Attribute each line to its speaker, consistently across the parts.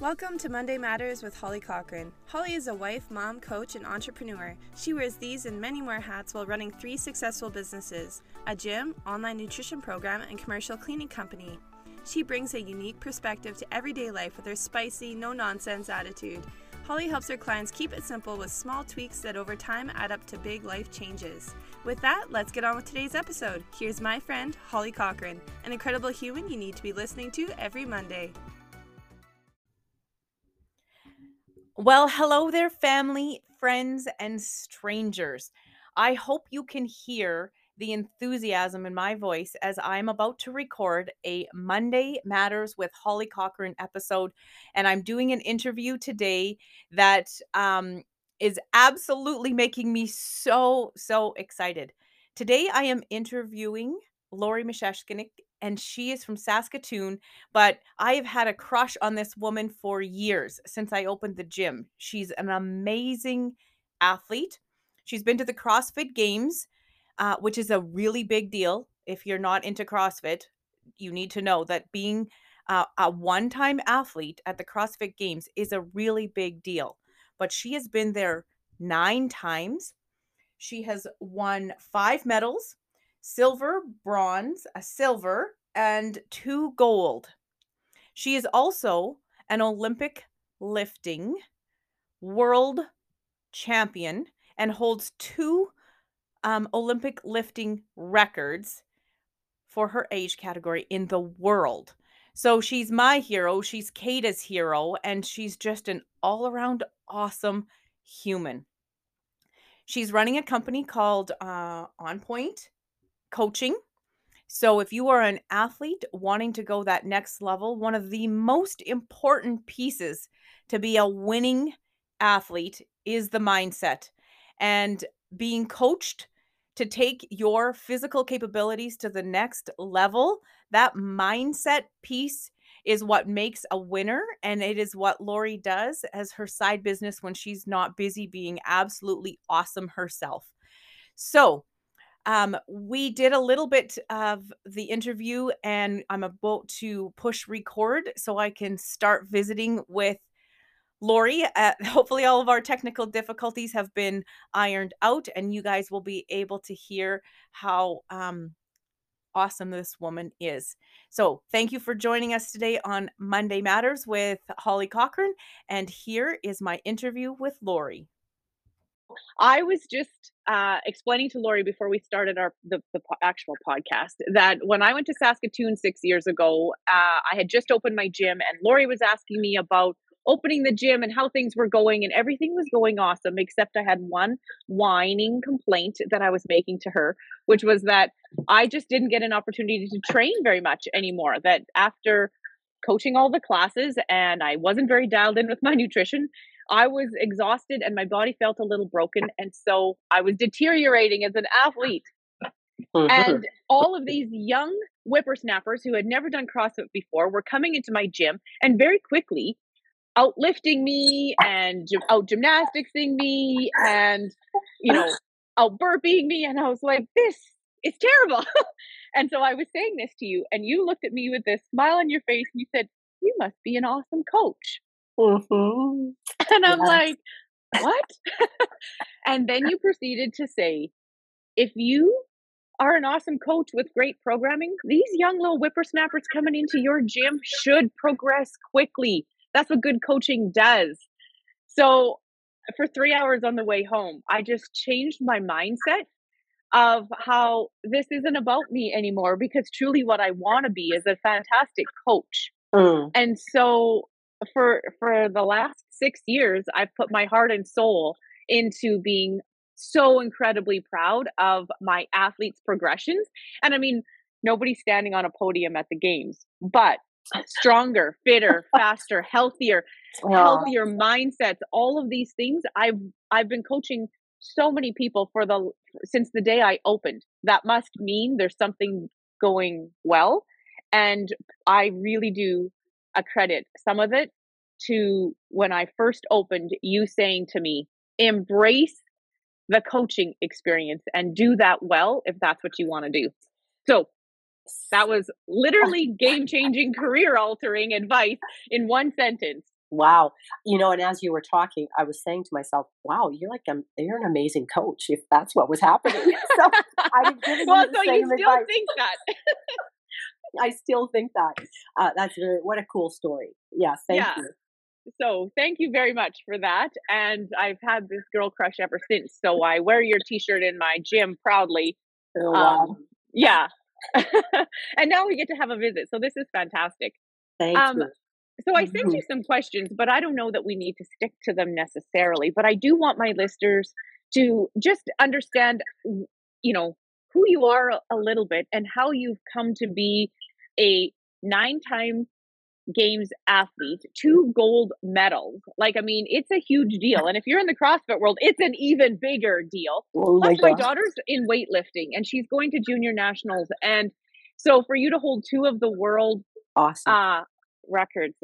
Speaker 1: Welcome to Monday Matters with Holly Cochran. Holly is a wife, mom, coach, and entrepreneur. She wears these and many more hats while running three successful businesses a gym, online nutrition program, and commercial cleaning company. She brings a unique perspective to everyday life with her spicy, no nonsense attitude. Holly helps her clients keep it simple with small tweaks that over time add up to big life changes. With that, let's get on with today's episode. Here's my friend, Holly Cochran, an incredible human you need to be listening to every Monday.
Speaker 2: Well, hello there, family, friends, and strangers. I hope you can hear the enthusiasm in my voice as I'm about to record a Monday Matters with Holly Cochran episode. And I'm doing an interview today that um, is absolutely making me so, so excited. Today, I am interviewing Lori Misheshkinik and she is from Saskatoon. But I have had a crush on this woman for years since I opened the gym. She's an amazing athlete. She's been to the CrossFit Games, uh, which is a really big deal. If you're not into CrossFit, you need to know that being uh, a one time athlete at the CrossFit Games is a really big deal. But she has been there nine times. She has won five medals silver, bronze, a silver, and two gold. She is also an Olympic lifting world champion and holds two um, Olympic lifting records for her age category in the world. So she's my hero, she's Kata's hero, and she's just an all around awesome human. She's running a company called uh, On Point coaching. So, if you are an athlete wanting to go that next level, one of the most important pieces to be a winning athlete is the mindset and being coached to take your physical capabilities to the next level. That mindset piece is what makes a winner. And it is what Lori does as her side business when she's not busy being absolutely awesome herself. So, um, we did a little bit of the interview, and I'm about to push record so I can start visiting with Lori. Uh, hopefully, all of our technical difficulties have been ironed out, and you guys will be able to hear how um, awesome this woman is. So, thank you for joining us today on Monday Matters with Holly Cochran. And here is my interview with Lori.
Speaker 3: I was just uh, explaining to Lori before we started our the, the po- actual podcast that when I went to Saskatoon six years ago, uh, I had just opened my gym, and Lori was asking me about opening the gym and how things were going, and everything was going awesome, except I had one whining complaint that I was making to her, which was that I just didn't get an opportunity to train very much anymore. That after coaching all the classes and I wasn't very dialed in with my nutrition, I was exhausted and my body felt a little broken. And so I was deteriorating as an athlete. Mm-hmm. And all of these young whippersnappers who had never done CrossFit before were coming into my gym and very quickly outlifting me and out gymnasticsing me and, you know, out burping me. And I was like, this is terrible. and so I was saying this to you, and you looked at me with this smile on your face and you said, You must be an awesome coach. Mm-hmm. And I'm yes. like, what? and then you proceeded to say, if you are an awesome coach with great programming, these young little whippersnappers coming into your gym should progress quickly. That's what good coaching does. So, for three hours on the way home, I just changed my mindset of how this isn't about me anymore because truly what I want to be is a fantastic coach. Mm. And so for for the last 6 years I've put my heart and soul into being so incredibly proud of my athletes progressions. And I mean nobody's standing on a podium at the games but stronger fitter faster healthier healthier mindsets all of these things. I've I've been coaching so many people for the since the day I opened. That must mean there's something going well. And I really do accredit some of it to when I first opened, you saying to me, embrace the coaching experience and do that well if that's what you want to do. So that was literally game changing, career altering advice in one sentence.
Speaker 4: Wow. You know, and as you were talking, I was saying to myself, wow, you're like, a, you're an amazing coach if that's what was happening. so I'm giving
Speaker 3: well,
Speaker 4: you the
Speaker 3: so
Speaker 4: same
Speaker 3: you still
Speaker 4: advice.
Speaker 3: think that.
Speaker 4: I still think that. Uh, that's very, what a cool story. Yeah. Thank
Speaker 3: Yeah.
Speaker 4: you.
Speaker 3: So thank you very much for that. And I've had this girl crush ever since. So I wear your t-shirt in my gym proudly.
Speaker 4: Oh, wow.
Speaker 3: Um, yeah. and now we get to have a visit. So this is fantastic.
Speaker 4: Thank
Speaker 3: um,
Speaker 4: you.
Speaker 3: So I sent you some questions, but I don't know that we need to stick to them necessarily. But I do want my listeners to just understand, you know, who you are a, a little bit and how you've come to be a nine-time games athlete, two gold medals. Like, I mean, it's a huge deal. And if you're in the CrossFit world, it's an even bigger deal.
Speaker 4: Oh my
Speaker 3: Plus, my
Speaker 4: gosh.
Speaker 3: daughter's in weightlifting and she's going to junior nationals. And so for you to hold two of the world
Speaker 4: Awesome.
Speaker 3: uh records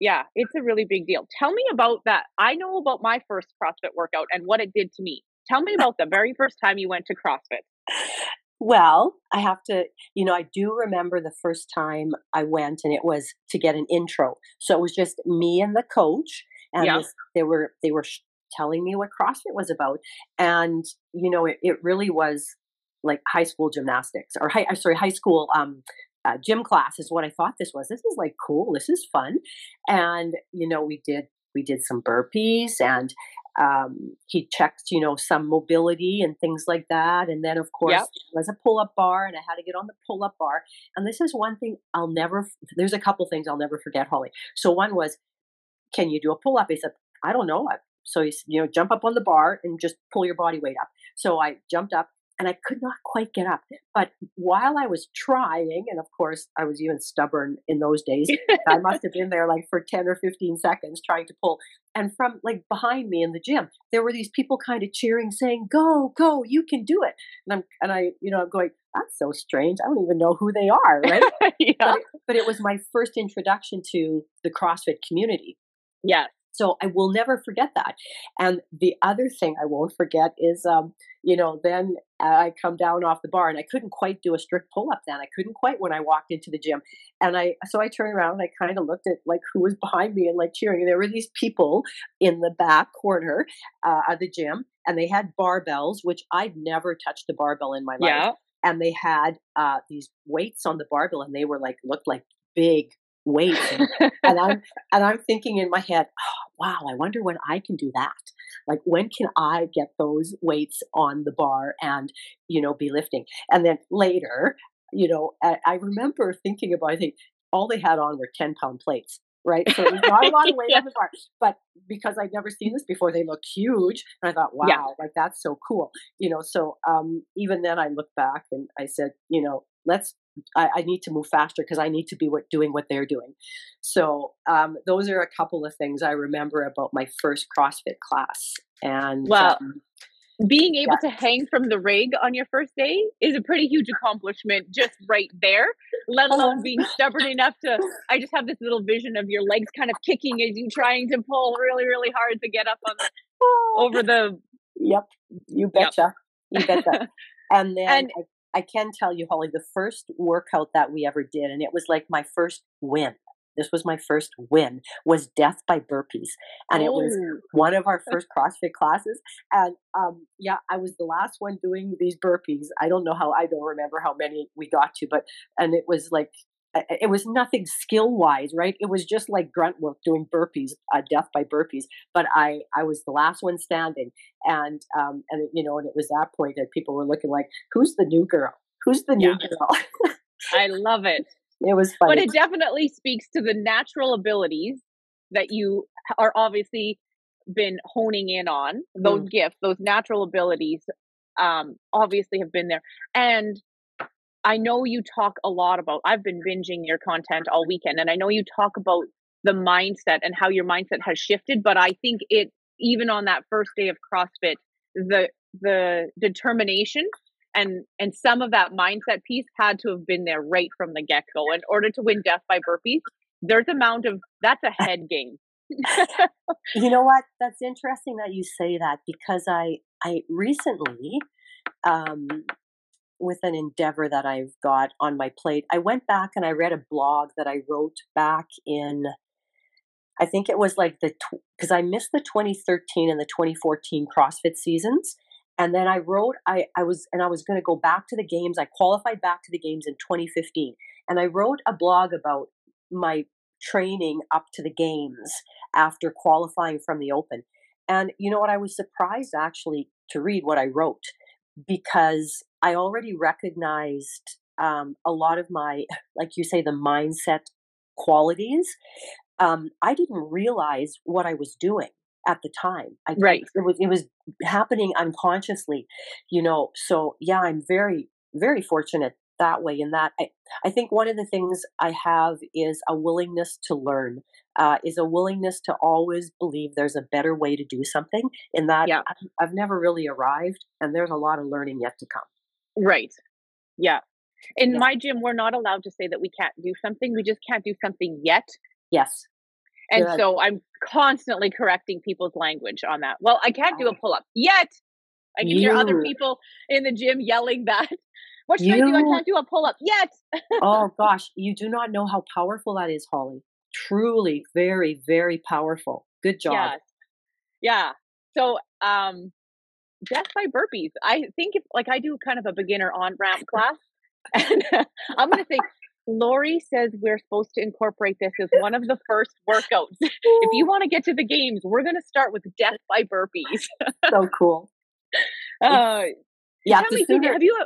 Speaker 3: yeah it's a really big deal tell me about that i know about my first crossfit workout and what it did to me tell me about the very first time you went to crossfit
Speaker 4: Well, I have to, you know, I do remember the first time I went and it was to get an intro. So it was just me and the coach and
Speaker 3: Yeah.
Speaker 4: this, they were they were sh- telling me what CrossFit was about and you know, it, it really was like high school gymnastics or high sorry, high school um uh, gym class is what I thought this was. This is like cool. This is fun. And you know, we did we did some burpees and um, he checked, you know, some mobility and things like that. And then, of course,
Speaker 3: Yep.
Speaker 4: there was a pull up bar, and I had to get on the pull up bar. And this is one thing I'll never, there's a couple things I'll never forget, Holly. So, one was, can you do a pull up? He said, I don't know. I- So, he said, you know, jump up on the bar and just pull your body weight up. So, I jumped up and I could not quite get up. But while I was trying, and of course, I was even stubborn in those days, I must have been there like for 10 or 15 seconds trying to pull. And from like behind me in the gym, there were these people kind of cheering, saying, Go, go, you can do it. And I'm, and I, you know, I'm going, That's so strange. I don't even know who they are, right?
Speaker 3: yeah
Speaker 4: but, it, but it was my first introduction to the CrossFit community.
Speaker 3: yes
Speaker 4: So I will never forget that. And the other thing I won't forget is, um, you know, then I come down off the bar and I couldn't quite do a strict pull up then. I couldn't quite when I walked into the gym. And I, so I turned around and I kind of looked at like who was behind me and like cheering. And there were these people in the back corner uh, of the gym and they had barbells, which I'd never touched a barbell in my life
Speaker 3: yeah
Speaker 4: and they had uh, these weights on the barbell, and they were like looked like big weights. And, I'm and I'm thinking in my head, oh, wow, I wonder when I can do that. Like when can I get those weights on the bar and you know be lifting? And then later, you know, I, I remember thinking about. I think all they had on were ten pound plates. Right, so it was not a lot of weight
Speaker 3: Yeah.
Speaker 4: on the bar, but because I'd never seen this before, they look huge, and I thought, wow,
Speaker 3: Yeah.
Speaker 4: like that's so cool you know so um even then i looked back and i said you know let's i, I need to move faster because i need to be what, doing what they're doing. So um those are a couple of things i remember about my first crossfit class and
Speaker 3: Well,
Speaker 4: um,
Speaker 3: being able to hang from the rig on your first day is a pretty huge accomplishment just right there let alone being stubborn enough to i just have this little vision of your legs kind of kicking as you trying to pull really really hard to get up on the over the
Speaker 4: yep you
Speaker 3: Yep.
Speaker 4: betcha you betcha. And then
Speaker 3: And-
Speaker 4: I, I can tell you holly the first workout that we ever did and it was like my first win this was my first win was death by burpees and it was
Speaker 3: Oh.
Speaker 4: one of our first CrossFit classes. And um, yeah, I was the last one doing these burpees. I don't know how, I don't remember how many we got to, but, and it was like, it was nothing skill wise, right? It was just like grunt work doing burpees, uh, death by burpees. But I, I was the last one standing, and um, and you know, and it was that point that people were looking like, "Who's the new girl? Who's the new
Speaker 3: Yeah.
Speaker 4: girl?"
Speaker 3: i love it
Speaker 4: it was funny.
Speaker 3: but it definitely speaks to the natural abilities that you are obviously been honing in on those gifts those natural abilities um obviously have been there and i know you talk a lot about i've been binging your content all weekend and i know you talk about the mindset and how your mindset has shifted but i think it even on that first day of crossfit the the determination and and some of that mindset piece had to have been there right from the get-go in order to win death by burpees there's amount of that's a head game
Speaker 4: You know what? That's interesting that you say that because I I recently um with an endeavor that I've got on my plate, I went back and I read a blog that I wrote back in I think it was like the because I missed the 2013 and the 2014 CrossFit seasons, and then I wrote I I was and I was going to go back to the games. I qualified back to the games in 2015, and I wrote a blog about my training up to the games after qualifying from the Open. And you know what? I was surprised actually to read what I wrote because I already recognized um, a lot of my, like you say, the mindset qualities. Um, I didn't realize what I was doing at the time. I,
Speaker 3: right.
Speaker 4: It was it was happening unconsciously, you know. So yeah, I'm very very fortunate that way. In that, I, I think one of the things I have is a willingness to learn. Uh, is a willingness to always believe there's a better way to do something. In that,
Speaker 3: yeah.
Speaker 4: I've never really arrived, and there's a lot of learning yet to come.
Speaker 3: Right. Yeah. In yeah. my gym, we're not allowed to say that we can't do something. We just can't do something yet.
Speaker 4: Yes.
Speaker 3: And Good. so I'm constantly correcting people's language on that. Well, I can't do a pull up yet. I can you. hear other people in the gym yelling that. What should you. I do? I can't do a pull up yet.
Speaker 4: oh gosh, you do not know how powerful that is, Holly. Truly, very, very powerful. Good job.
Speaker 3: Yeah. Yeah. So, um, death by burpees. I think if like I do kind of a beginner on ramp class, and I'm going to say, Lori says we're supposed to incorporate this as one of the first workouts. if you want to get to the games, we're going to start with death by burpees.
Speaker 4: so cool.
Speaker 3: Uh,
Speaker 4: yeah, the sooner,
Speaker 3: have you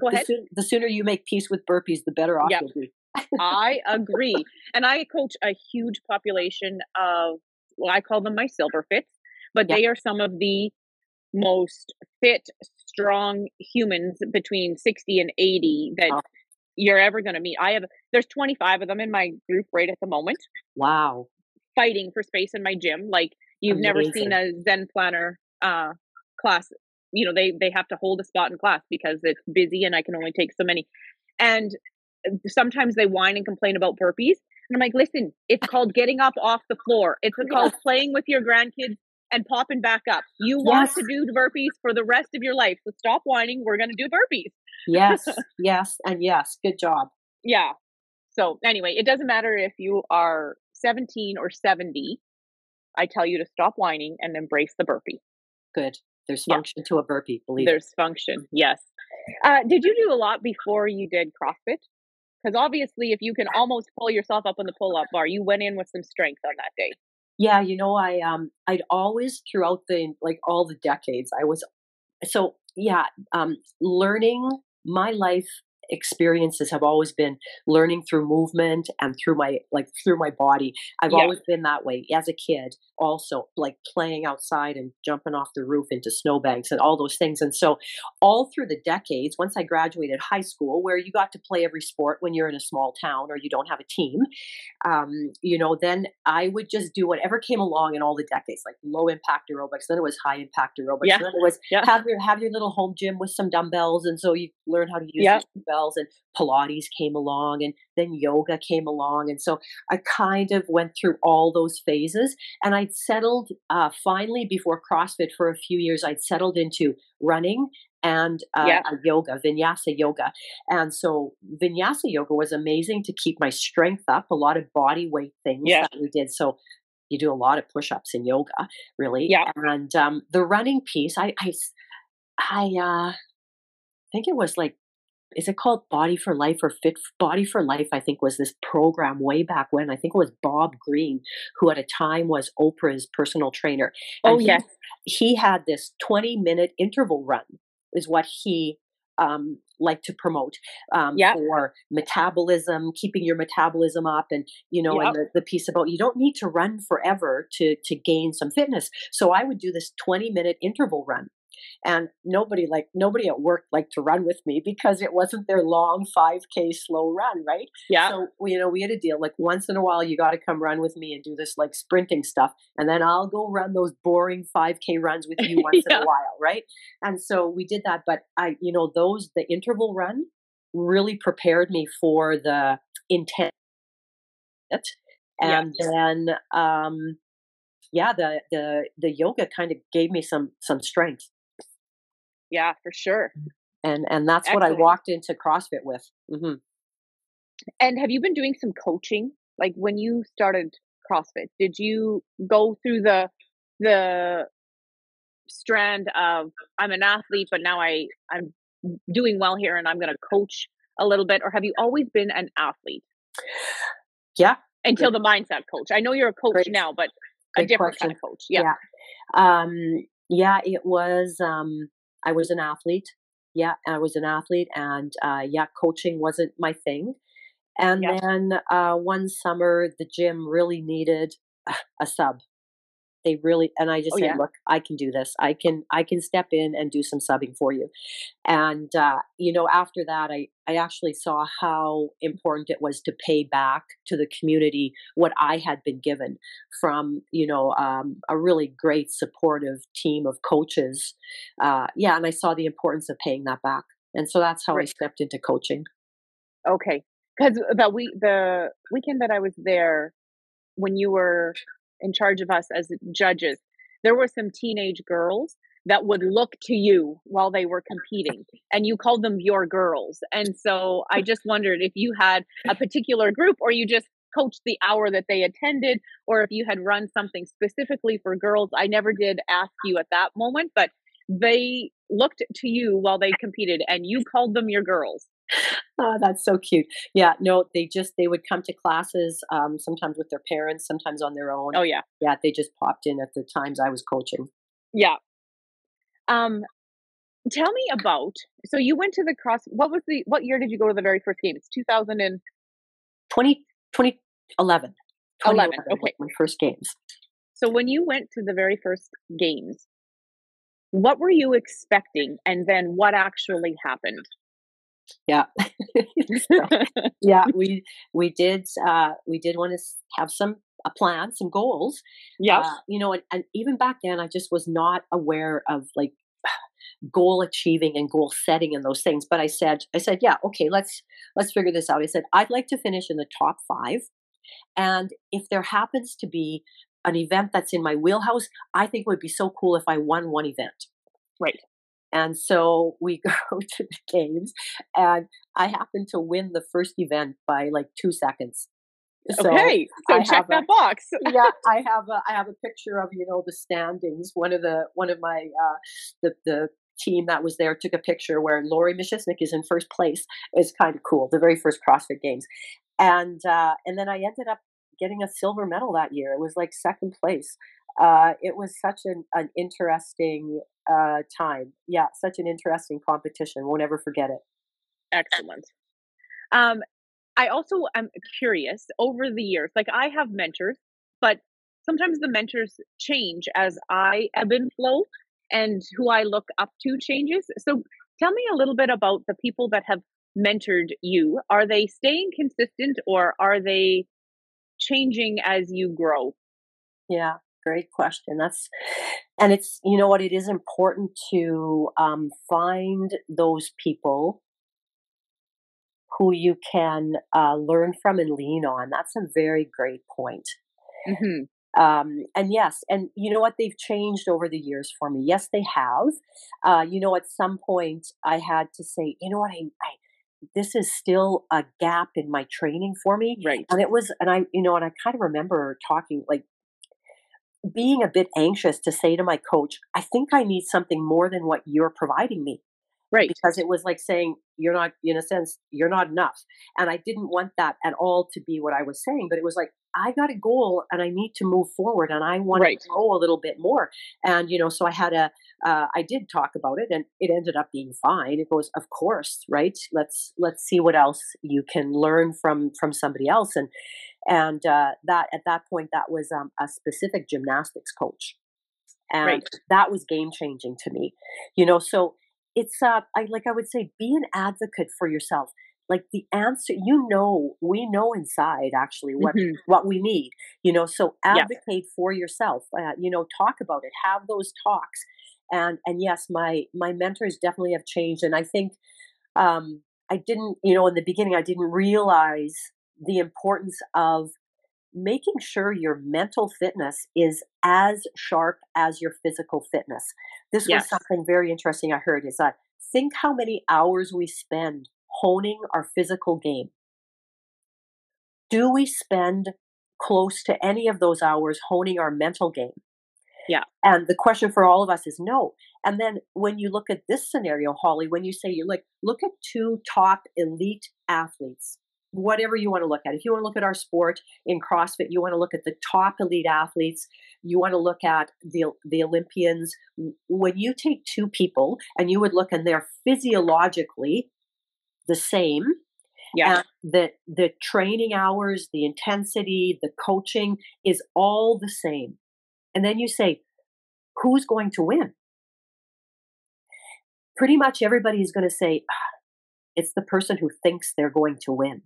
Speaker 3: go ahead?
Speaker 4: The, soon, the, sooner you make peace with burpees, the better off
Speaker 3: yep.
Speaker 4: you'll be.
Speaker 3: I agree, and I coach a huge population of well, I call them my silver fits, but yep. they are some of the most fit, strong humans between 60 and 80 that oh. you're ever going to meet. I have, there's 25 of them in my group right at the moment.
Speaker 4: Wow.
Speaker 3: Fighting for space in my gym. Like you've Amazing. never seen a Zen planner uh, class. You know, they, they have to hold a spot in class because it's busy and I can only take so many. And sometimes they whine and complain about burpees. And I'm like, listen, it's called getting up off the floor. It's called playing with your grandkids and popping back up. You want yes. to do burpees for the rest of your life. So stop whining. We're going to do burpees.
Speaker 4: yes, yes, and yes. Good job.
Speaker 3: Yeah. So, anyway, it doesn't matter if you are 17 or 70. I tell you to stop whining and embrace the burpee.
Speaker 4: Good. There's function yeah. to a burpee, believe
Speaker 3: There's
Speaker 4: it.
Speaker 3: function, yes. Uh, did you do a lot before you did CrossFit? Because obviously, if you can almost pull yourself up on the pull up bar, you went in with some strength on that day.
Speaker 4: Yeah, you know, I um I'd always throughout the like all the decades I was so yeah, um learning my life experiences have always been learning through movement and through my like through my body. I've yeah. always been that way as a kid also like playing outside and jumping off the roof into snowbanks and all those things. And so all through the decades, once I graduated high school, where you got to play every sport when you're in a small town or you don't have a team, um, you know, then I would just do whatever came along in all the decades, like low impact aerobics. Then it was high impact aerobics.
Speaker 3: Yeah.
Speaker 4: Then it was
Speaker 3: yeah.
Speaker 4: have your have your little home gym with some dumbbells, and so you learn how to use yeah. dumbbells. And Pilates came along, and then yoga came along, and so I kind of went through all those phases, and I'd settled uh, finally before CrossFit for a few years. I'd settled into running and uh,
Speaker 3: yeah.
Speaker 4: yoga, vinyasa yoga. And so vinyasa yoga was amazing to keep my strength up, a lot of body weight things
Speaker 3: yeah.
Speaker 4: that we did. So you do a lot of push-ups in yoga, really.
Speaker 3: Yeah.
Speaker 4: And um, the running piece, I, I, I uh, think it was like is it called Body for Life or Fit Body for Life? I think was this program way back when. I think it was Bob Greene, who at a time was Oprah's personal trainer.
Speaker 3: And oh yes,
Speaker 4: he, he had this twenty minute interval run. Is what he um, like to promote um,
Speaker 3: yep.
Speaker 4: for metabolism, keeping your metabolism up, and you know,
Speaker 3: yep.
Speaker 4: and the, the piece about you don't need to run forever to to gain some fitness. So I would do this twenty minute interval run, and nobody like nobody at work liked to run with me because it wasn't their long 5k slow run right
Speaker 3: yeah
Speaker 4: so you know we had a deal like once in a while you got to come run with me and do this like sprinting stuff and then i'll go run those boring 5k runs with you once
Speaker 3: yeah.
Speaker 4: in a while right and so we did that but i you know those the interval run really prepared me for the intent and
Speaker 3: yes.
Speaker 4: then um yeah the the the yoga kind of gave me some some strength
Speaker 3: yeah, for sure.
Speaker 4: And and that's
Speaker 3: Excellent.
Speaker 4: what I walked into CrossFit with. Mm-hmm.
Speaker 3: And have you been doing some coaching? Like when you started CrossFit? Did you go through the the strand of I'm an athlete, but now I I'm doing well here and I'm going to coach a little bit, or have you always been an athlete?
Speaker 4: Yeah.
Speaker 3: Until Good. the mindset coach. I know you're a coach Great. now, but a different question. kind of coach. Yeah.
Speaker 4: Yeah. Um, yeah, it was. Um, I was an athlete. Yeah, I was an athlete, and uh, yeah, coaching wasn't my thing. And then uh, one summer, the gym really needed a sub they really and i just oh, said yeah. look i can do this. I can i can step in and do some subbing for you. And uh, you know after that i i actually saw how important it was to pay back to the community what i had been given from you know um, a really great supportive team of coaches uh, yeah and i saw the importance of paying that back. And so that's how right. i stepped into coaching.
Speaker 3: Okay. Because the week the weekend that i was there when you were in charge of us as judges, there were some teenage girls that would look to you while they were competing and you called them your girls. And so I just wondered if you had a particular group or you just coached the hour that they attended or if you had run something specifically for girls. I never did ask you at that moment, but they looked to you while they competed and you called them your girls
Speaker 4: oh, that's so cute. Yeah, no, they just they would come to classes um, sometimes with their parents, sometimes on their own.
Speaker 3: Oh yeah,
Speaker 4: yeah. They just popped in at the times I was coaching.
Speaker 3: Yeah. Um, tell me about. So you went to the cross. What was the? What year did you go to the very first game? It's 2000 and
Speaker 4: 20, 2011.
Speaker 3: 11. Okay,
Speaker 4: my first games.
Speaker 3: So when you went to the very first games, what were you expecting, and then what actually happened?
Speaker 4: Yeah. so, yeah, we we did uh we did want to have some a plan, some goals.
Speaker 3: Yeah. Uh,
Speaker 4: you know, and, and even back then I just was not aware of like goal achieving and goal setting and those things. But I said, I said, yeah, okay, let's let's figure this out. I said, I'd like to finish in the top five. And if there happens to be an event that's in my wheelhouse, I think it would be so cool if I won one event.
Speaker 3: Right.
Speaker 4: And so we go to the games, and I happen to win the first event by like two seconds.
Speaker 3: So okay, so I check that
Speaker 4: a,
Speaker 3: box.
Speaker 4: yeah, I have a I have a picture of you know the standings. One of the one of my uh, the the team that was there took a picture where Lori Michisnik is in first place. It's kind of cool. The very first CrossFit Games, and uh, and then I ended up getting a silver medal that year. It was like second place. Uh, it was such an, an interesting uh, time. Yeah, such an interesting competition. Won't ever forget it.
Speaker 3: Excellent. Um, I also am curious over the years. Like I have mentors, but sometimes the mentors change as I ebb and flow, and who I look up to changes. So tell me a little bit about the people that have mentored you. Are they staying consistent, or are they changing as you grow?
Speaker 4: Yeah great question. That's and it's you know what it is important to um, find those people who you can uh, learn from and lean on. That's a very great point. Mm-hmm. Um, and yes, and you know what? They've changed over the years for me. Yes, they have. Uh, you know, at some point, I had to say, you know what? I, I this is still a gap in my training for me.
Speaker 3: Right.
Speaker 4: And it was, and I, you know, and I kind of remember talking like being a bit anxious to say to my coach, I think I need something more than what you're providing me.
Speaker 3: Right.
Speaker 4: Because it was like saying, you're not, in a sense, you're not enough. And I didn't want that at all to be what I was saying, but it was like, I got a goal and I need to move forward and I want right. to grow a little bit more. And, you know, so I had a, uh, I did talk about it and it ended up being fine. It goes, of course, right. Let's, let's see what else you can learn from, from somebody else. And, and uh, that at that point that was um, a specific gymnastics coach and right. that was game changing to me you know so it's uh I, like i would say be an advocate for yourself like the answer you know we know inside actually what mm-hmm. what we need you know so advocate for yourself uh, you know talk about it have those talks and and yes my my mentors definitely have changed and i think um i didn't you know in the beginning i didn't realize the importance of making sure your mental fitness is as sharp as your physical fitness. This yes. was something very interesting I heard is that think how many hours we spend honing our physical game. Do we spend close to any of those hours honing our mental game?
Speaker 3: Yeah.
Speaker 4: And the question for all of us is no. And then when you look at this scenario, Holly, when you say you like look at two top elite athletes, whatever you want to look at. If you want to look at our sport in CrossFit, you want to look at the top elite athletes, you want to look at the the Olympians. When you take two people and you would look and they're physiologically the same,
Speaker 3: Yeah.
Speaker 4: the the training hours, the intensity, the coaching is all the same. And then you say, who's going to win? Pretty much everybody is going to say, "Ah, it's the person who thinks they're going to win.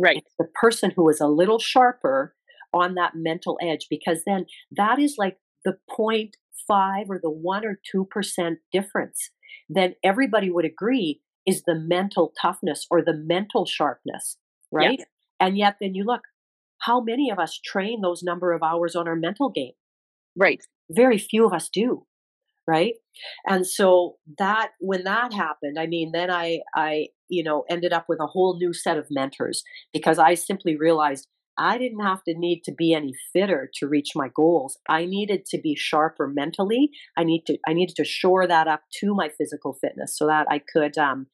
Speaker 3: Right.
Speaker 4: It's the person who is a little sharper on that mental edge, because then that is like the 0.5 or the 1 or 2% difference. Then everybody would agree is the mental toughness or the mental sharpness, right? And yet, then you look, how many of us train those number of hours on our mental game?
Speaker 3: Right.
Speaker 4: Very few of us do, right? And so that when that happened, I mean, then I I you know ended up with a whole new set of mentors because I simply realized I didn't have to need to be any fitter to reach my goals. I needed to be sharper mentally. I need to I needed to shore that up to my physical fitness so that I could um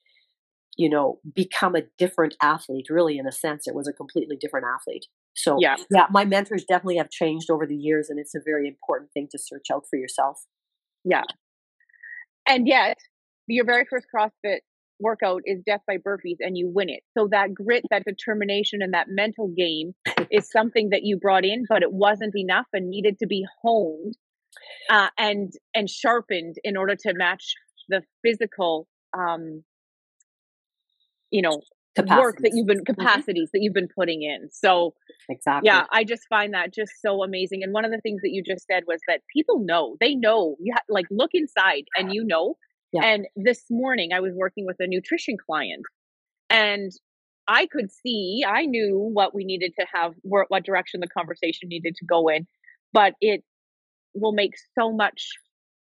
Speaker 4: you know become a different athlete really in a sense it was a completely different athlete so
Speaker 3: Yeah.
Speaker 4: yeah my mentors definitely have changed over the years and it's a very important thing to search out for yourself
Speaker 3: Yeah. And yet, your very first CrossFit workout is death by burpees and you win it. So that grit, that determination, and that mental game is something that you brought in, but it wasn't enough and needed to be honed uh, and and sharpened in order to match the physical um you know work that you've been
Speaker 4: Mhm.
Speaker 3: capacities that you've been putting in so
Speaker 4: exactly
Speaker 3: yeah i just find that just so amazing and one of the things that you just said was that people know they know you ha- like look inside and you know
Speaker 4: Yeah.
Speaker 3: and this morning i was working with a nutrition client and i could see i knew what we needed to have what direction the conversation needed to go in but it will make so much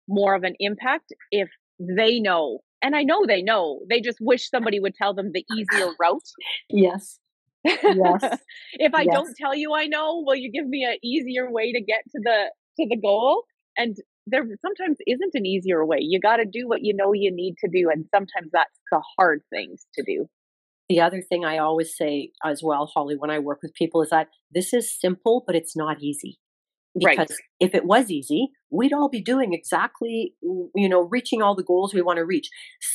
Speaker 3: more of an impact if they know and i know they know they just wish somebody would tell them the easier route
Speaker 4: yes Yes.
Speaker 3: if I
Speaker 4: Yes.
Speaker 3: don't tell you I know, will you give me an easier way to get to the to the goal? And there sometimes isn't an easier way. You got to do what you know you need to do, and sometimes that's the hard things to do.
Speaker 4: the other thing i always say as well holly when i work with people is that this is simple but it's not easy
Speaker 3: Right.
Speaker 4: because if it was easy we'd all be doing exactly you know reaching all the goals we want to reach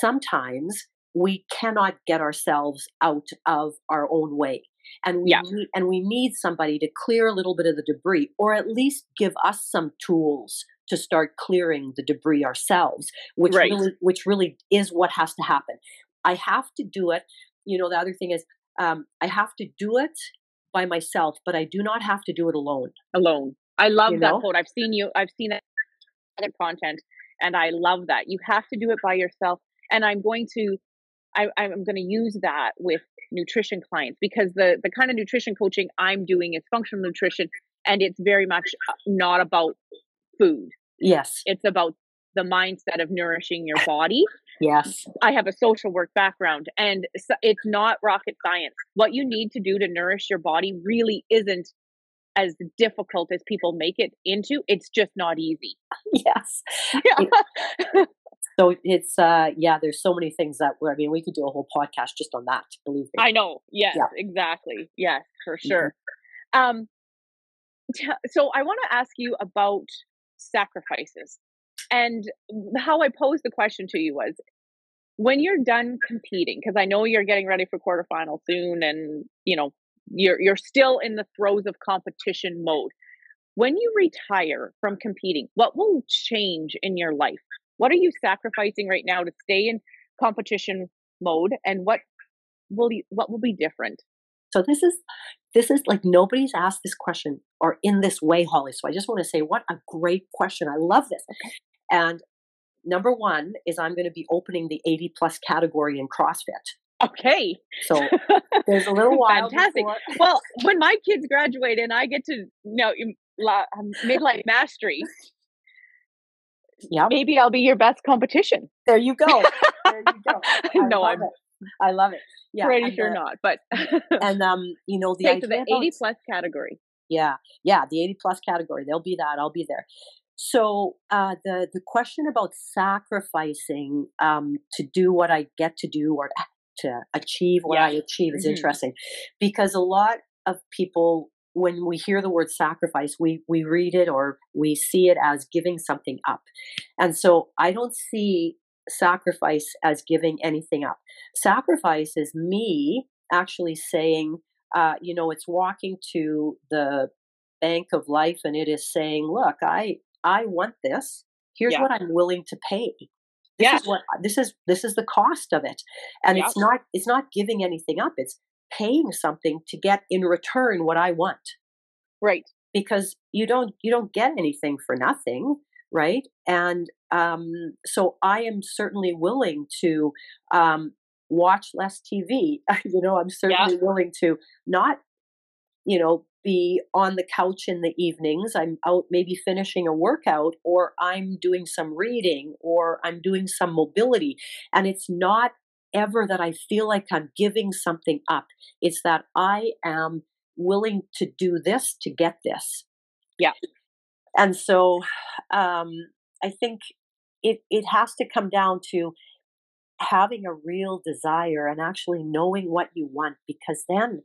Speaker 4: sometimes we cannot get ourselves out of our own way and we
Speaker 3: Yeah.
Speaker 4: need, and we need somebody to clear a little bit of the debris or at least give us some tools to start clearing the debris ourselves which
Speaker 3: Right.
Speaker 4: really which really is what has to happen i have to do it you know the other thing is um, i have to do it by myself but i do not have to do it alone
Speaker 3: Alone. I love
Speaker 4: You
Speaker 3: that
Speaker 4: know?
Speaker 3: quote. I've seen you. I've seen it in other content, and I love that. You have to do it by yourself. And I'm going to, I, I'm going to use that with nutrition clients because the the kind of nutrition coaching I'm doing is functional nutrition, and it's very much uh, not about food.
Speaker 4: yes
Speaker 3: It's about the mindset of nourishing your body.
Speaker 4: yes
Speaker 3: I have a social work background and it's not rocket science. What you need to do to nourish your body really isn't as difficult as people make it into. It's just not easy.
Speaker 4: yes so it's uh yeah there's so many things that we're i mean we could do a whole podcast just on that believe me
Speaker 3: I know. Yes,
Speaker 4: Yeah.
Speaker 3: exactly. Yes, for
Speaker 4: Mhm.
Speaker 3: sure. Um t- so I want to ask you about sacrifices. And how I posed the question to you was when you're done competing because I know you're getting ready for quarterfinal soon and you know you're you're still in the throes of competition mode. When you retire from competing, what will change in your life? What are you sacrificing right now to stay in competition mode and what will you, what will be different?
Speaker 4: So this is this is like nobody's asked this question or in this way holly so i just want to say what a great question i love this and number one is i'm going to be opening the 80 plus category in crossfit
Speaker 3: Okay.
Speaker 4: so there's a little while
Speaker 3: Fantastic.
Speaker 4: before
Speaker 3: Well, when my kids graduate and I get to you know um, midlife mastery,
Speaker 4: yeah
Speaker 3: maybe I'll be your best competition.
Speaker 4: there you go there you go I
Speaker 3: no, I'm
Speaker 4: it. I love it yeah
Speaker 3: pretty sure
Speaker 4: the-
Speaker 3: not. But
Speaker 4: and um you know the
Speaker 3: okay, so
Speaker 4: idea
Speaker 3: the 80 plus category.
Speaker 4: Yeah, yeah, the 80 plus category. They'll be that. I'll be there. So uh, the the question about sacrificing um, to do what I get to do or to achieve what
Speaker 3: Yeah.
Speaker 4: I achieve is
Speaker 3: Mhm.
Speaker 4: interesting because a lot of people when we hear the word sacrifice we we read it or we see it as giving something up and so i don't see sacrifice as giving anything up sacrifice is me actually saying uh, you know it's walking to the bank of life and it is saying look i i want this here's
Speaker 3: Yeah.
Speaker 4: what i'm willing to pay this
Speaker 3: Yeah.
Speaker 4: is what this is this is the cost of it and
Speaker 3: Yeah.
Speaker 4: it's not it's not giving anything up it's paying something to get in return what i want
Speaker 3: Right.
Speaker 4: because you don't you don't get anything for nothing right and um so i am certainly willing to um watch less tv you know i'm certainly willing to not you know be on the couch in the evenings i'm out maybe finishing a workout or i'm doing some reading or i'm doing some mobility and it's not ever that i feel like i'm giving something up it's that i am willing to do this to get this
Speaker 3: Yeah.
Speaker 4: and so um i think it it has to come down to having a real desire and actually knowing what you want because then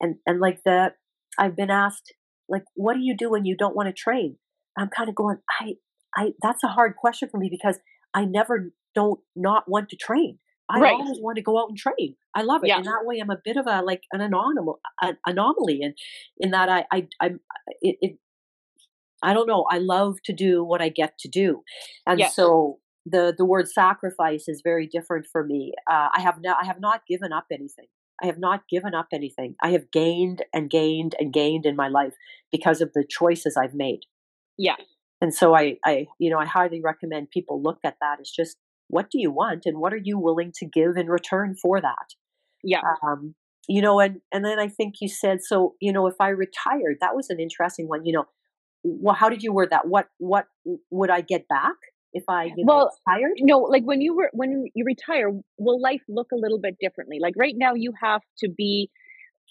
Speaker 4: and and like the I've been asked like what do you do when you don't want to train? I'm kind of going I I that's a hard question for me because I never don't not want to train. I
Speaker 3: Right.
Speaker 4: always want to go out and train. I love it.
Speaker 3: Yeah.
Speaker 4: And that way I'm a bit of a like an anomaly an anomaly and in that I I I'm it, it I don't know. I love to do what I get to do. And
Speaker 3: Yeah.
Speaker 4: so the the word sacrifice is very different for me. Uh, I have no, I have not given up anything. I have not given up anything. I have gained and gained and gained in my life because of the choices I've made.
Speaker 3: Yeah.
Speaker 4: And so I, I, you know, I highly recommend people look at that as just what do you want and what are you willing to give in return for that?
Speaker 3: Yeah.
Speaker 4: Um, you know, and and then I think you said so. You know, if I retired, that was an interesting one. You know, well, how did you word that? What what would I get back if I you know,
Speaker 3: Well,
Speaker 4: retired?
Speaker 3: no like when you were when you retire will life look a little bit differently like right now you have to be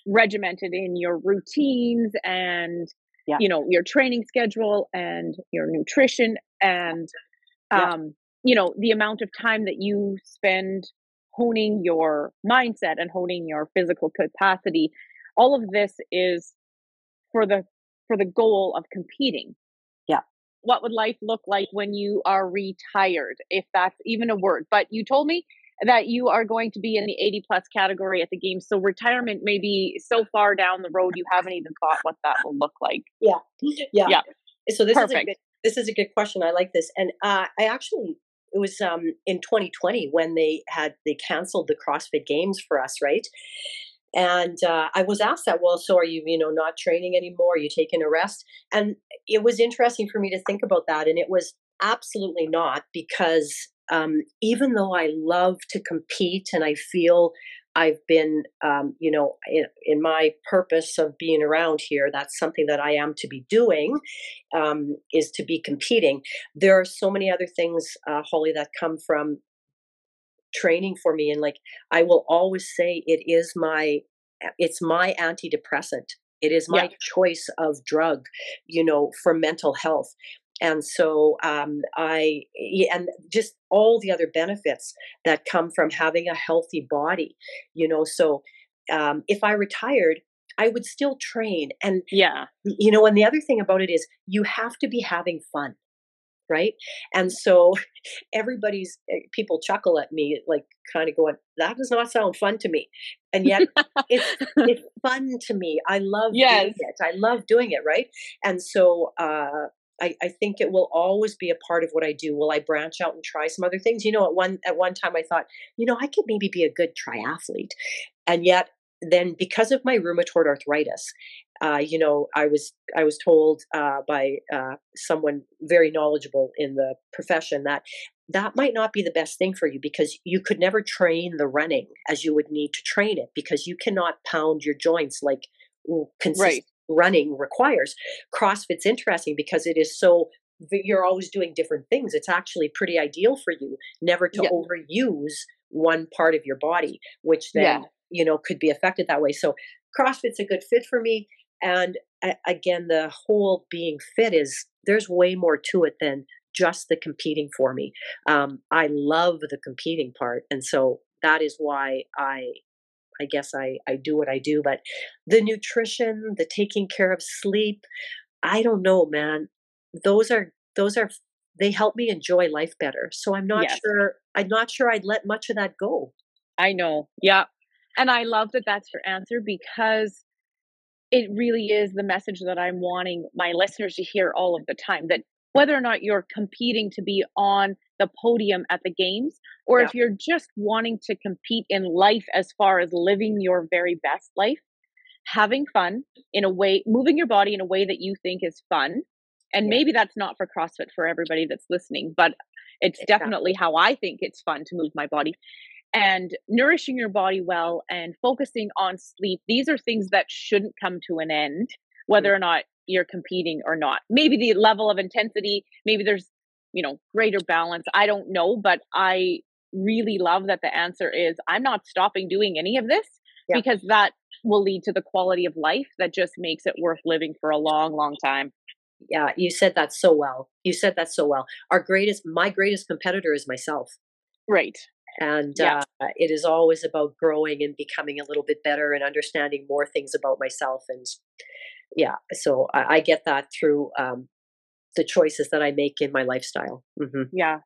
Speaker 3: regimented in your routines and
Speaker 4: Yeah.
Speaker 3: you know your training schedule and your nutrition and
Speaker 4: Yeah.
Speaker 3: um you know the amount of time that you spend honing your mindset and honing your physical capacity all of this is for the for the goal of competing
Speaker 4: Yeah.
Speaker 3: what would life look like when you are retired if that's even a word but you told me that you are going to be in the 80 plus category at the games so retirement may be so far down the road you haven't even thought what that will look like
Speaker 4: Yeah. Yeah.
Speaker 3: Yeah.
Speaker 4: So this is a
Speaker 3: Perfect.
Speaker 4: good, this is a good question. I like this. And uh, I actually it was um in 2020 when they had they canceled the CrossFit Games for us, right? And uh, I was asked that, well, so are you, you know, not training anymore? Are you taking a rest? And it was interesting for me to think about that. And it was absolutely not because um, even though I love to compete and I feel I've been, um, you know, in, in my purpose of being around here, that's something that I am to be doing, um, is to be competing. There are so many other things, uh, Holly, that come from training for me. And like, I will always say it is my, it's my antidepressant. It is my
Speaker 3: Yeah.
Speaker 4: choice of drug, you know, for mental health. And so um, I, and just all the other benefits that come from having a healthy body, you know. So um, if I retired, I would still train. And
Speaker 3: yeah
Speaker 4: you know and the other thing about it is you have to be having fun right and so everybody's eh, people chuckle at me like kind of going that does not sound fun to me and yet it's it's fun to me i love
Speaker 3: Yes.
Speaker 4: doing it i love doing it right and so uh I, I think it will always be a part of what I do. Will I branch out and try some other things? You know, at one at one time I thought, you know, I could maybe be a good triathlete, and yet then because of my rheumatoid arthritis, uh, you know, I was I was told uh, by uh, someone very knowledgeable in the profession that that might not be the best thing for you because you could never train the running as you would need to train it because you cannot pound your joints like consistent running requires. CrossFit's interesting because it is so you're always doing different things. It's actually pretty ideal for you never to
Speaker 3: Yeah.
Speaker 4: overuse one part of your body, which then
Speaker 3: Yeah.
Speaker 4: You know could be affected that way. So CrossFit's a good fit for me. and again, the whole being fit is there's way more to it than just the competing for me. Um, I love the competing part, and so that is why I I guess I, I do what I do. But the nutrition, the taking care of sleep, I don't know, man. Those are those are they help me enjoy life better. So I'm not yes. sure I'm not sure I'd let much of that go.
Speaker 3: I know. Yeah. And I love that that's your answer because it really is the message that I'm wanting my listeners to hear all of the time that whether or not you're competing to be on the podium at the games or yeah. if you're just wanting to compete in life as far as living your very best life having fun in a way moving your body in a way that you think is fun and yeah. maybe that's not for crossfit for everybody that's listening but it's exactly. definitely how i think it's fun to move my body and nourishing your body well and focusing on sleep these are things that shouldn't come to an end whether mm. or not you're competing or not. Maybe the level of intensity maybe there's you know greater balance i don't know but i really love that the answer is i'm not stopping doing any of this yeah. because that will lead to the quality of life that just makes it worth living for a long long time.
Speaker 4: Yeah you said that so well you said that so well. Our greatest my greatest competitor is myself.
Speaker 3: Right
Speaker 4: and yeah. uh, it is always about growing and becoming a little bit better and understanding more things about myself and yeah so i, I get that through um, the choices that i make in my lifestyle
Speaker 3: mm-hmm. yeah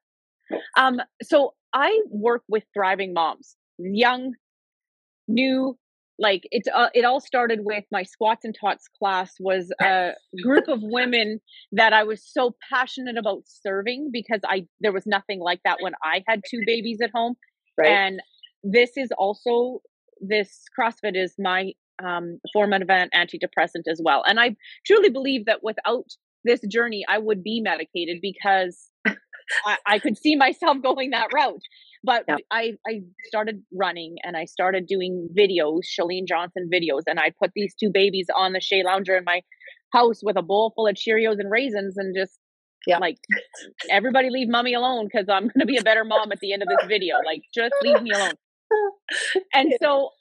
Speaker 3: um, so i work with thriving moms young new like it's uh, it all started with my squats and tots class was a group of women that I was so passionate about serving because I there was nothing like that when I had two babies at home. Right. and this is also this CrossFit is my um, form of an antidepressant as well. And I truly believe that without this journey I would be medicated because I, I could see myself going that route but yeah. I, I started running and I started doing videos, Chalene Johnson videos, and I put these two babies on the chaise lounger in my house with a bowl full of Cheerios and raisins and just yeah. like everybody leave mommy alone because I'm gonna be a better mom at the end of this video. Like just leave me alone. And so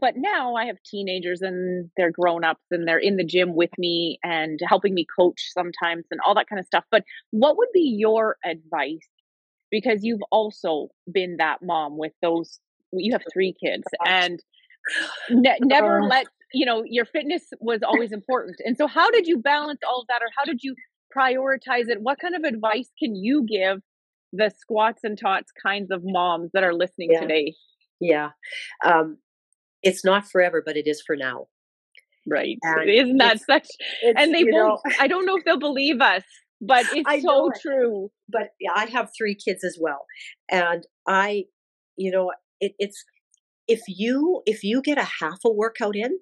Speaker 3: but now I have teenagers and they're grown ups and they're in the gym with me and helping me coach sometimes and all that kind of stuff. But what would be your advice because you've also been that mom with those you have three kids and ne- never let you know your fitness was always important. And so how did you balance all of that or how did you prioritize it? What kind of advice can you give the squats and tots kinds of moms that are listening
Speaker 4: yeah.
Speaker 3: today?
Speaker 4: Yeah. Um, it's not forever but it is for now.
Speaker 3: Right. And isn't that such and they won't know, i don't know if they'll believe us but it's I so it. true.
Speaker 4: But I have three kids as well, and I, you know, it, it's if you if you get a half a workout in,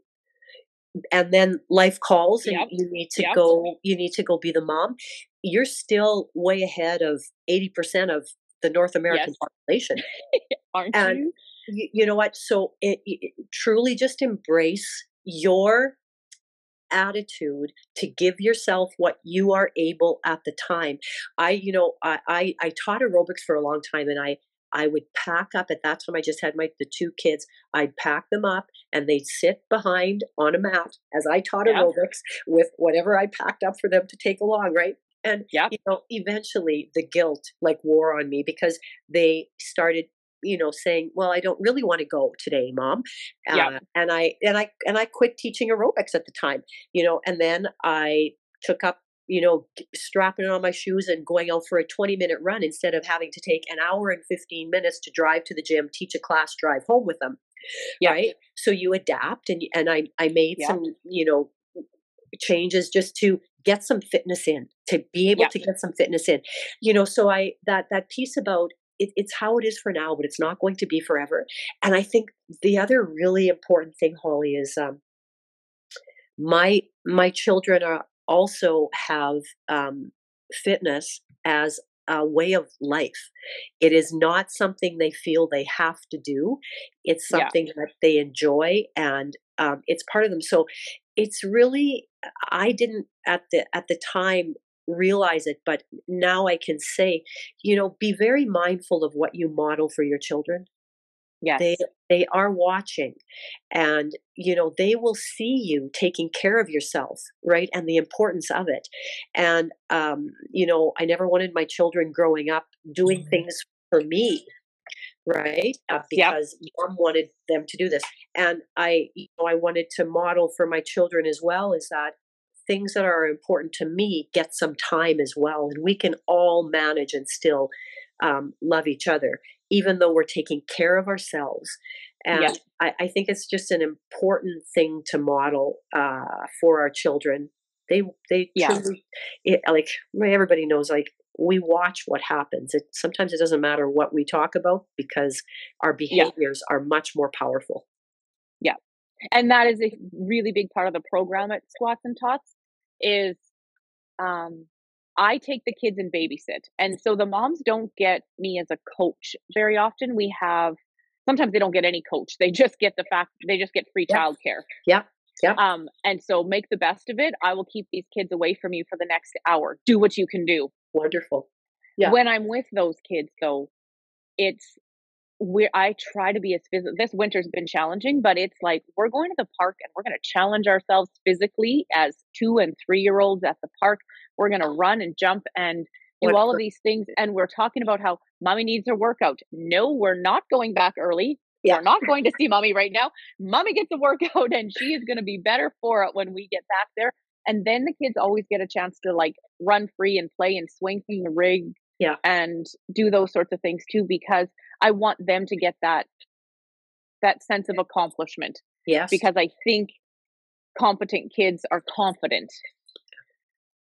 Speaker 4: and then life calls and yep. you need to yep. go you need to go be the mom you're still way ahead of 80% of the north american yes. population
Speaker 3: aren't and you?
Speaker 4: you you know what so it, it, truly just embrace your attitude to give yourself what you are able at the time. I, you know, I, I, I taught aerobics for a long time and I, I would pack up at that time. I just had my the two kids. I'd pack them up, and they'd sit behind on a mat as I taught yep. aerobics with whatever I packed up for them to take along. Right, and yeah. you know, eventually the guilt like wore on me because they started you know saying well i don't really want to go today mom uh, and i and i and i quit teaching aerobics at the time you know and then i took up you know strapping on my shoes and going out for a 20 minute run instead of having to take an hour and 15 minutes to drive to the gym teach a class drive home with them yeah. right so you adapt and and i i made yeah. some you know changes just to get some fitness in to be able yeah. to get some fitness in you know so i that that piece about it, it's how it is for now, but it's not going to be forever. And I think the other really important thing, Holly, is um, my my children are also have um, fitness as a way of life. It is not something they feel they have to do. It's something yeah. that they enjoy, and um, it's part of them. So it's really I didn't at the at the time realize it, but now I can say, you know, be very mindful of what you model for your children.
Speaker 3: Yes.
Speaker 4: They they are watching and you know they will see you taking care of yourself, right? And the importance of it. And um, you know, I never wanted my children growing up doing mm-hmm. things for me right? Uh, because yep. mom wanted them to do this, and I, you know, I wanted to model for my children as well. Is that things that are important to me get some time as well, and we can all manage and still um, love each other, even though we're taking care of ourselves. And yep. I, I, think it's just an important thing to model uh, for our children. They, they, yeah. truly, it, like everybody knows, like we watch what happens. It sometimes it doesn't matter what we talk about because our behaviors yeah. are much more powerful.
Speaker 3: And that is a really big part of the program at Squats and Tots is um I take the kids and babysit. And so the moms don't get me as a coach very often. We have sometimes they don't get any coach. They just get the fact they just get free yep. childcare.
Speaker 4: Yeah. Yeah.
Speaker 3: Um, and so make the best of it. I will keep these kids away from you for the next hour. Do what you can do.
Speaker 4: Wonderful.
Speaker 3: Yeah. When I'm with those kids, though, it's where I try to be as physical. This winter's been challenging, but it's like we're going to the park and we're going to challenge ourselves physically as two and three year olds at the park. We're going to run and jump and do all of these things. And we're talking about how mommy needs her workout. No, we're not going back early. Yeah. We're not going to see mommy right now. Mommy gets a workout and she is going to be better for it when we get back there. And then the kids always get a chance to like run free and play and swing from the rig
Speaker 4: yeah.
Speaker 3: and do those sorts of things too, because I want them to get that that sense of accomplishment.
Speaker 4: Yes.
Speaker 3: Because I think competent kids are confident.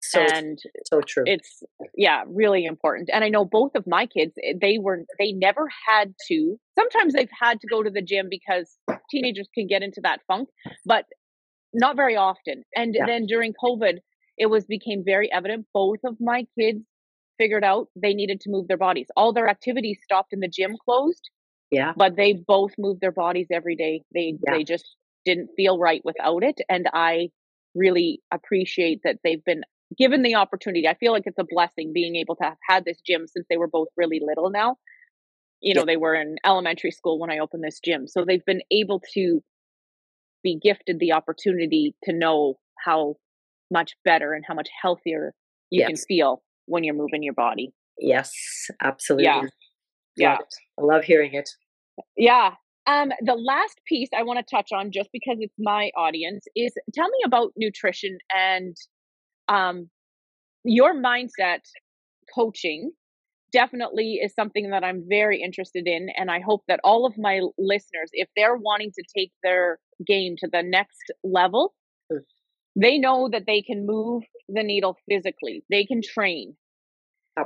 Speaker 4: So, and so true.
Speaker 3: It's yeah, really important. And I know both of my kids, eh, they were they never had to. Sometimes they've had to go to the gym because teenagers can get into that funk, but not very often. And yeah. then during COVID, it was became very evident both of my kids figured out they needed to move their bodies. All their activities stopped and the gym closed.
Speaker 4: Yeah.
Speaker 3: But they both moved their bodies every day. They yeah. they just didn't feel right without it and I really appreciate that they've been given the opportunity. I feel like it's a blessing being able to have had this gym since they were both really little now. You know, yeah. they were in elementary school when I opened this gym. So they've been able to be gifted the opportunity to know how much better and how much healthier you yes. can feel when you're moving your body.
Speaker 4: Yes, absolutely.
Speaker 3: Yeah.
Speaker 4: Love
Speaker 3: yeah.
Speaker 4: It. I love hearing it.
Speaker 3: Yeah. Um, the last piece I want to touch on, just because it's my audience, is tell me about nutrition and um, your mindset coaching definitely is something that I'm very interested in. And I hope that all of my listeners, if they're wanting to take their game to the next level. They know that they can move the needle physically, they can train.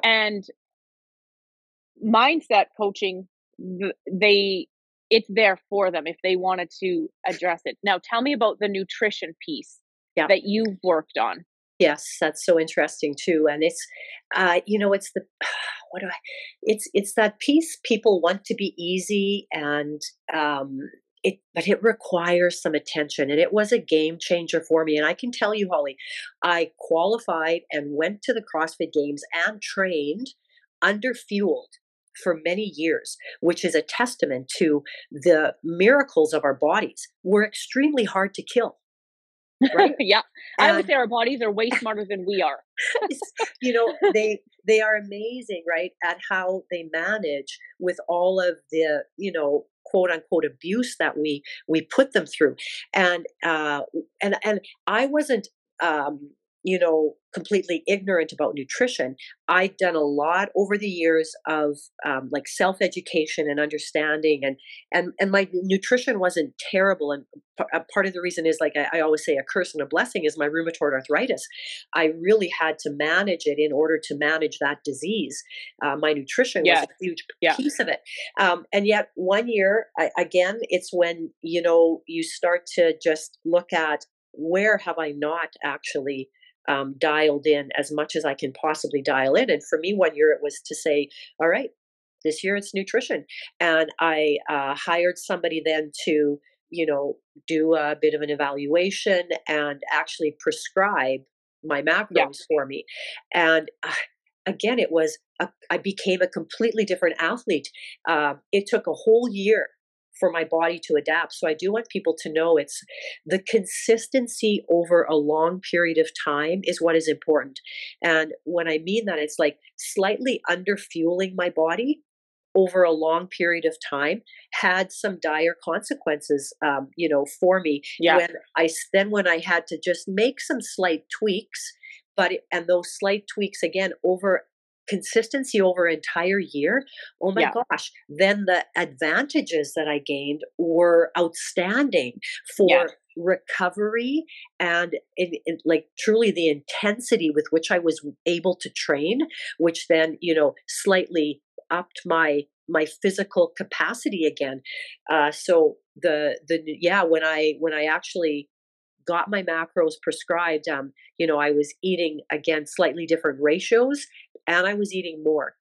Speaker 3: And mindset coaching, they it's there for them if they wanted to address it. Now, tell me about the nutrition piece yep. that you've worked on.
Speaker 4: Yes, that's so interesting too, and it's, uh, you know, it's the what do I? It's it's that piece people want to be easy and um, it, but it requires some attention, and it was a game changer for me. And I can tell you, Holly, I qualified and went to the CrossFit Games and trained under fueled for many years, which is a testament to the miracles of our bodies. We're extremely hard to kill. Right?
Speaker 3: yeah. And I would say our bodies are way smarter than we are.
Speaker 4: you know, they they are amazing, right, at how they manage with all of the, you know, quote unquote abuse that we we put them through. And uh and and I wasn't um you know, completely ignorant about nutrition. I've done a lot over the years of um, like self education and understanding, and and and my nutrition wasn't terrible. And p- part of the reason is like I, I, always say, a curse and a blessing is my rheumatoid arthritis. I really had to manage it in order to manage that disease. Uh, my nutrition yes. was a huge yeah. piece of it. Um, and yet, one year I, again, it's when you know you start to just look at where have I not actually um, dialed in as much as I can possibly dial in. And for me, one year it was to say, all right, this year it's nutrition. And I uh, hired somebody then to, you know, do a bit of an evaluation and actually prescribe my macros yeah. for me. And uh, again, it was, a, I became a completely different athlete. Uh, it took a whole year for my body to adapt. So I do want people to know it's the consistency over a long period of time is what is important. And when I mean that, it's like slightly under fueling my body over a long period of time had some dire consequences um, you know for me
Speaker 3: Yeah.
Speaker 4: when i then when i had to just make some slight tweaks but and those slight tweaks again over consistency over an entire year oh my
Speaker 3: Yeah.
Speaker 4: gosh then the advantages that i gained were outstanding for
Speaker 3: Yeah.
Speaker 4: recovery and like truly the intensity with which i was able to train which then you know slightly upped my my physical capacity again uh so the the yeah when i when i actually got my macros prescribed um you know i was eating again slightly different ratios and i was eating more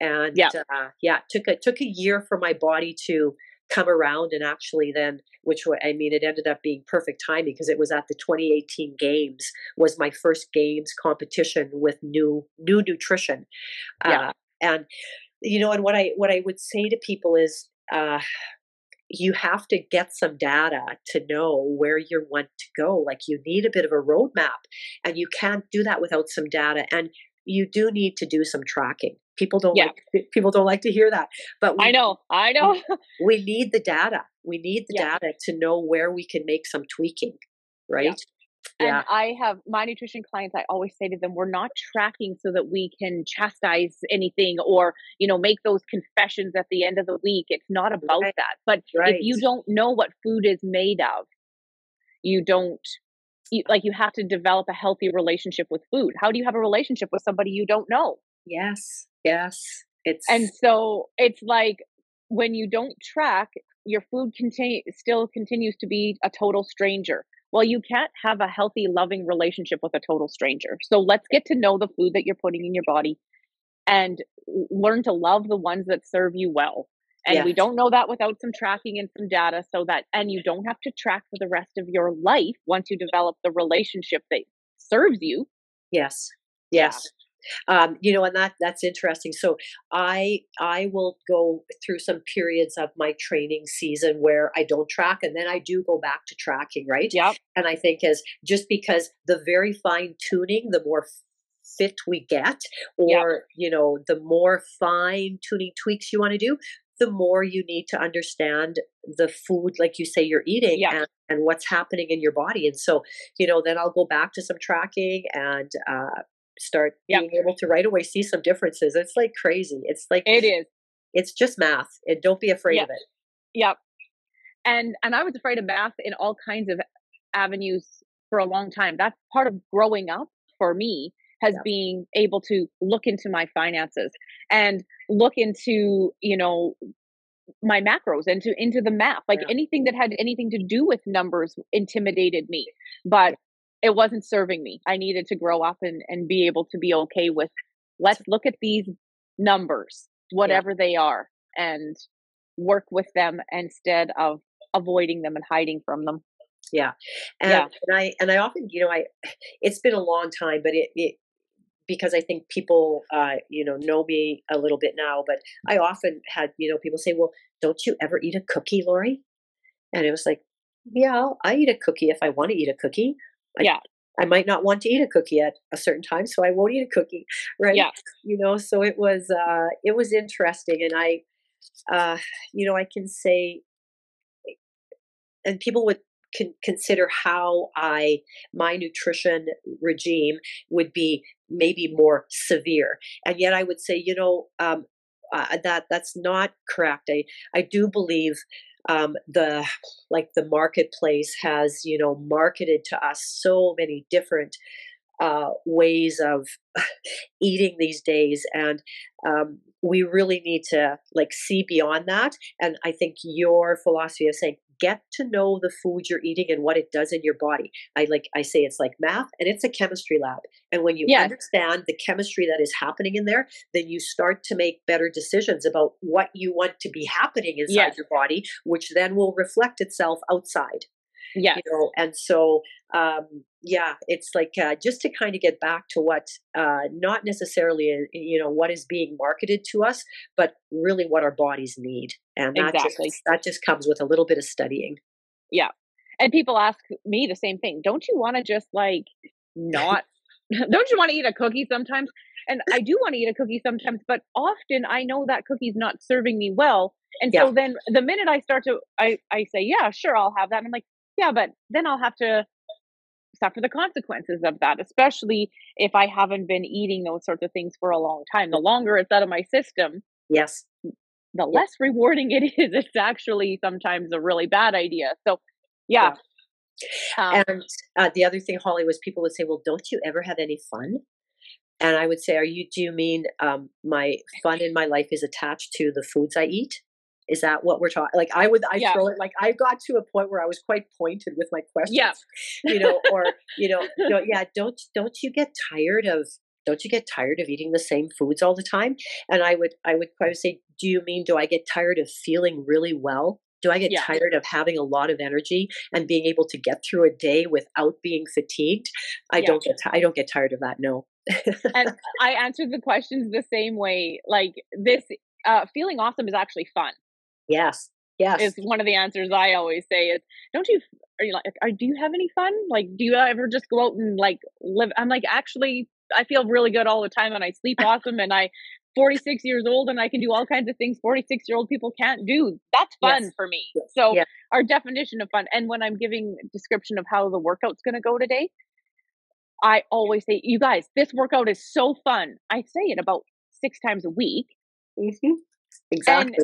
Speaker 4: and
Speaker 3: Yeah.
Speaker 4: uh, yeah took a took a year for my body to come around and actually then which i mean it ended up being perfect timing because it was at the 2018 games was my first games competition with new new nutrition
Speaker 3: Yeah.
Speaker 4: uh, and you know and what i what i would say to people is uh you have to get some data to know where you want to go like you need a bit of a roadmap and you can't do that without some data and you do need to do some tracking people don't
Speaker 3: Yeah.
Speaker 4: like people don't like to hear that but we,
Speaker 3: I know. I know.
Speaker 4: we need the data we need the
Speaker 3: Yeah.
Speaker 4: data to know where we can make some tweaking right yeah
Speaker 3: And I have my nutrition clients, I always say to them, we're not tracking so that we can chastise anything or, you know, make those confessions at the end of the week. It's not about
Speaker 4: Right.
Speaker 3: that. But
Speaker 4: right
Speaker 3: if you don't know what food is made of, you don't, you, like, you have to develop a healthy relationship with food. How do you have a relationship with somebody you don't know?
Speaker 4: yes yes it's
Speaker 3: And so it's like when you don't track, your food contain still continues to be a total stranger. Well, you can't have a healthy, loving relationship with a total stranger. So let's get to know the food that you're putting in your body and learn to love the ones that serve you well. And we don't know that without some tracking and some data so that and you don't have to track for the rest of your life once you develop the relationship that serves you.
Speaker 4: Yes. Yes. Um, you know, and that that's interesting. So I I will go through some periods of my training season where I don't track and then I do go back to tracking, right?
Speaker 3: Yeah.
Speaker 4: And I think is just because the very fine tuning, the more fit we get,
Speaker 3: Yep.
Speaker 4: or you know, the more fine tuning tweaks you want to do, the more you need to understand the food, like you say, you're eating
Speaker 3: Yep.
Speaker 4: and, and what's happening in your body. And so, you know, then I'll go back to some tracking and uh, start
Speaker 3: Yep.
Speaker 4: being able to right away see some differences. It's like crazy. It's like
Speaker 3: It is.
Speaker 4: it's just math, and don't be afraid
Speaker 3: Yep.
Speaker 4: of it.
Speaker 3: Yep. And and I was afraid of math in all kinds of avenues for a long time. That's part of growing up for me has
Speaker 4: Yeah.
Speaker 3: being able to look into my finances and look into, you know, my macros and to into the math. Like
Speaker 4: Yeah.
Speaker 3: anything that had anything to do with numbers intimidated me. But it wasn't serving me. I needed to grow up and, and be able to be okay with let's look at these numbers, whatever they are, and work with them instead of avoiding them and hiding from them.
Speaker 4: Yeah. And,
Speaker 3: Yeah.
Speaker 4: and I and I often, you know, I it's been a long time, but it, it because I think people uh, you know, know me a little bit now, but I often had, you know, people say, Well, don't you ever eat a cookie, Lori? And it was like, Yeah, I eat a cookie if I want to eat a cookie. I,
Speaker 3: Yeah.
Speaker 4: I might not want to eat a cookie at a certain time, so I won't eat a cookie. Right.
Speaker 3: Yeah.
Speaker 4: You know, so it was uh it was interesting and I uh you know, I can say and people would con- consider how I my nutrition regime would be maybe more severe, and yet I would say, you know, um, uh, that that's not correct. I I do believe um, the like the marketplace has you know marketed to us so many different uh, ways of eating these days and um, we really need to like see beyond that and i think your philosophy of saying get to know the food you're eating and what it does in your body i like i say it's like math and it's a chemistry lab and when you
Speaker 3: Yes.
Speaker 4: understand the chemistry that is happening in there then you start to make better decisions about what you want to be happening inside
Speaker 3: Yes.
Speaker 4: your body which then will reflect itself outside
Speaker 3: Yeah.
Speaker 4: You know, and so um, yeah, it's like uh, just to kind of get back to what uh, not necessarily uh, you know what is being marketed to us, but really what our bodies need, and that
Speaker 3: Exactly.
Speaker 4: just that just comes with a little bit of studying.
Speaker 3: Yeah. And people ask me the same thing. Don't you want to just like not don't you want to eat a cookie sometimes? And I do want to eat a cookie sometimes, but often I know that cookie's not serving me well. And so then the minute I start to I I say, "Yeah, sure, I'll have that." And I'm like, "Yeah, but then I'll have to suffer the consequences of that, especially if I haven't been eating those sorts of things for a long time. The longer it's out of my system,
Speaker 4: Yes,
Speaker 3: the
Speaker 4: Yeah.
Speaker 3: less rewarding it is. It's actually sometimes a really bad idea. So, yeah. Um,
Speaker 4: and uh, the other thing, Holly, was people would say, "Well, don't you ever have any fun?" And I would say, "Are you? Do you mean um, my fun in my life is attached to the foods I eat?" Is that what we're talking? Like I would, I
Speaker 3: Yeah.
Speaker 4: throw it. Like I got to a point where I was quite pointed with my questions.
Speaker 3: Yeah.
Speaker 4: you know, or you know, yeah. Don't don't you get tired of? Don't you get tired of eating the same foods all the time? And I would, I would, would say, do you mean do I get tired of feeling really well? Do I get
Speaker 3: Yeah.
Speaker 4: tired of having a lot of energy and being able to get through a day without being fatigued? I
Speaker 3: Yeah.
Speaker 4: don't get, I don't get tired of that. No.
Speaker 3: and I answered the questions the same way. Like this, uh, feeling awesome is actually fun.
Speaker 4: Yes, yes,
Speaker 3: Is one of the answers I always say. Is don't you? Are you like? Are do you have any fun? Like, do you ever just go out and like live? I'm like, actually, I feel really good all the time, and I sleep awesome, and I. 46 years old and I can do all kinds of things 46 year old people can't do. That's fun
Speaker 4: Yes.
Speaker 3: for me.
Speaker 4: Yes.
Speaker 3: So our definition of fun and when I'm giving description of how the workout's going to go today, I always say, you guys, this workout is so fun. I say it about six times a week.
Speaker 4: Mhm. exactly.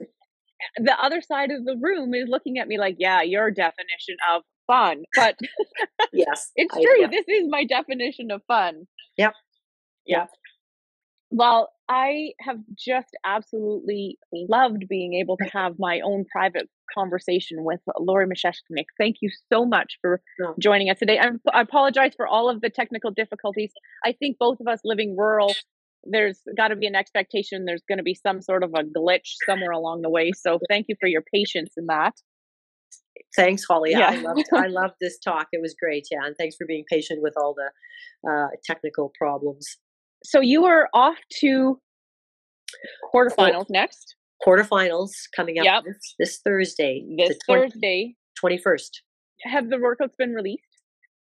Speaker 3: The other side of the room is looking at me like, yeah, your definition of fun. But
Speaker 4: yes,
Speaker 3: it's
Speaker 4: I-
Speaker 3: true.
Speaker 4: yeah.
Speaker 3: This is my definition of fun.
Speaker 4: Yep.
Speaker 3: Yeah. Well, I have just absolutely loved being able to have my own private conversation with Lori Meschishnick. Thank you so much for joining us today. I, I apologize for all of the technical difficulties. I think both of us living rural, there's got to be an expectation there's going to be some sort of a glitch somewhere along the way. So thank you for your patience in that.
Speaker 4: Thanks, Holly. I
Speaker 3: Yeah.
Speaker 4: loved I loved this talk. It was great. Yeah, and thanks for being patient with all the uh, technical problems.
Speaker 3: So you are off to quarterfinals next
Speaker 4: Quarterfinals coming up
Speaker 3: Yep.
Speaker 4: this, this Thursday,
Speaker 3: this Thursday.
Speaker 4: twenty first.
Speaker 3: Have the workouts been released?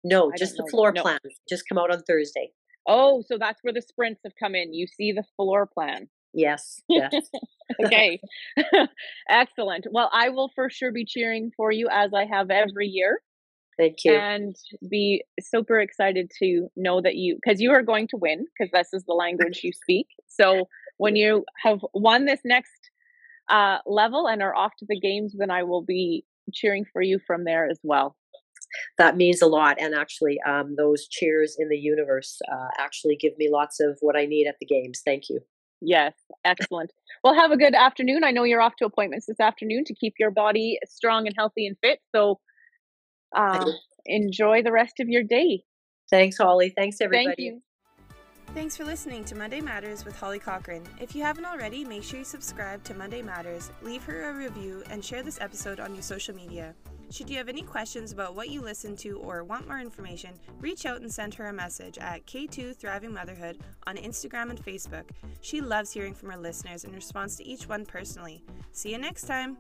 Speaker 4: No,
Speaker 3: I
Speaker 4: just the floor
Speaker 3: No.
Speaker 4: plan. Just come out on Thursday.
Speaker 3: Oh, so that's where the sprints have come in. You see the floor plan.
Speaker 4: Yes, yes.
Speaker 3: Okay. Excellent. Well, I will for sure be cheering for you as I have every year
Speaker 4: Thank you.
Speaker 3: and be super excited to know that you, because you are going to win, because this is the language you speak. So when you have won this next uh, level and are off to the games, then I will be cheering for you from there as well.
Speaker 4: That means a lot. And actually, um, those cheers in the universe uh, actually give me lots of what I need at the games. Thank you.
Speaker 3: Yes, excellent. Well, have a good afternoon. I know you're off to appointments this afternoon to keep your body strong and healthy and fit. So uh, enjoy the rest of your day.
Speaker 4: Thanks, Holly. Thanks, everybody.
Speaker 3: Thank you.
Speaker 1: Thanks for listening to Monday Matters with Holly Cochran. If you haven't already, make sure you subscribe to Monday Matters, leave her a review, and share this episode on your social media. Should you have any questions about what you listen to or want more information, reach out and send her a message at K2 Thriving Motherhood on Instagram and Facebook. She loves hearing from her listeners and responds to each one personally. See you next time.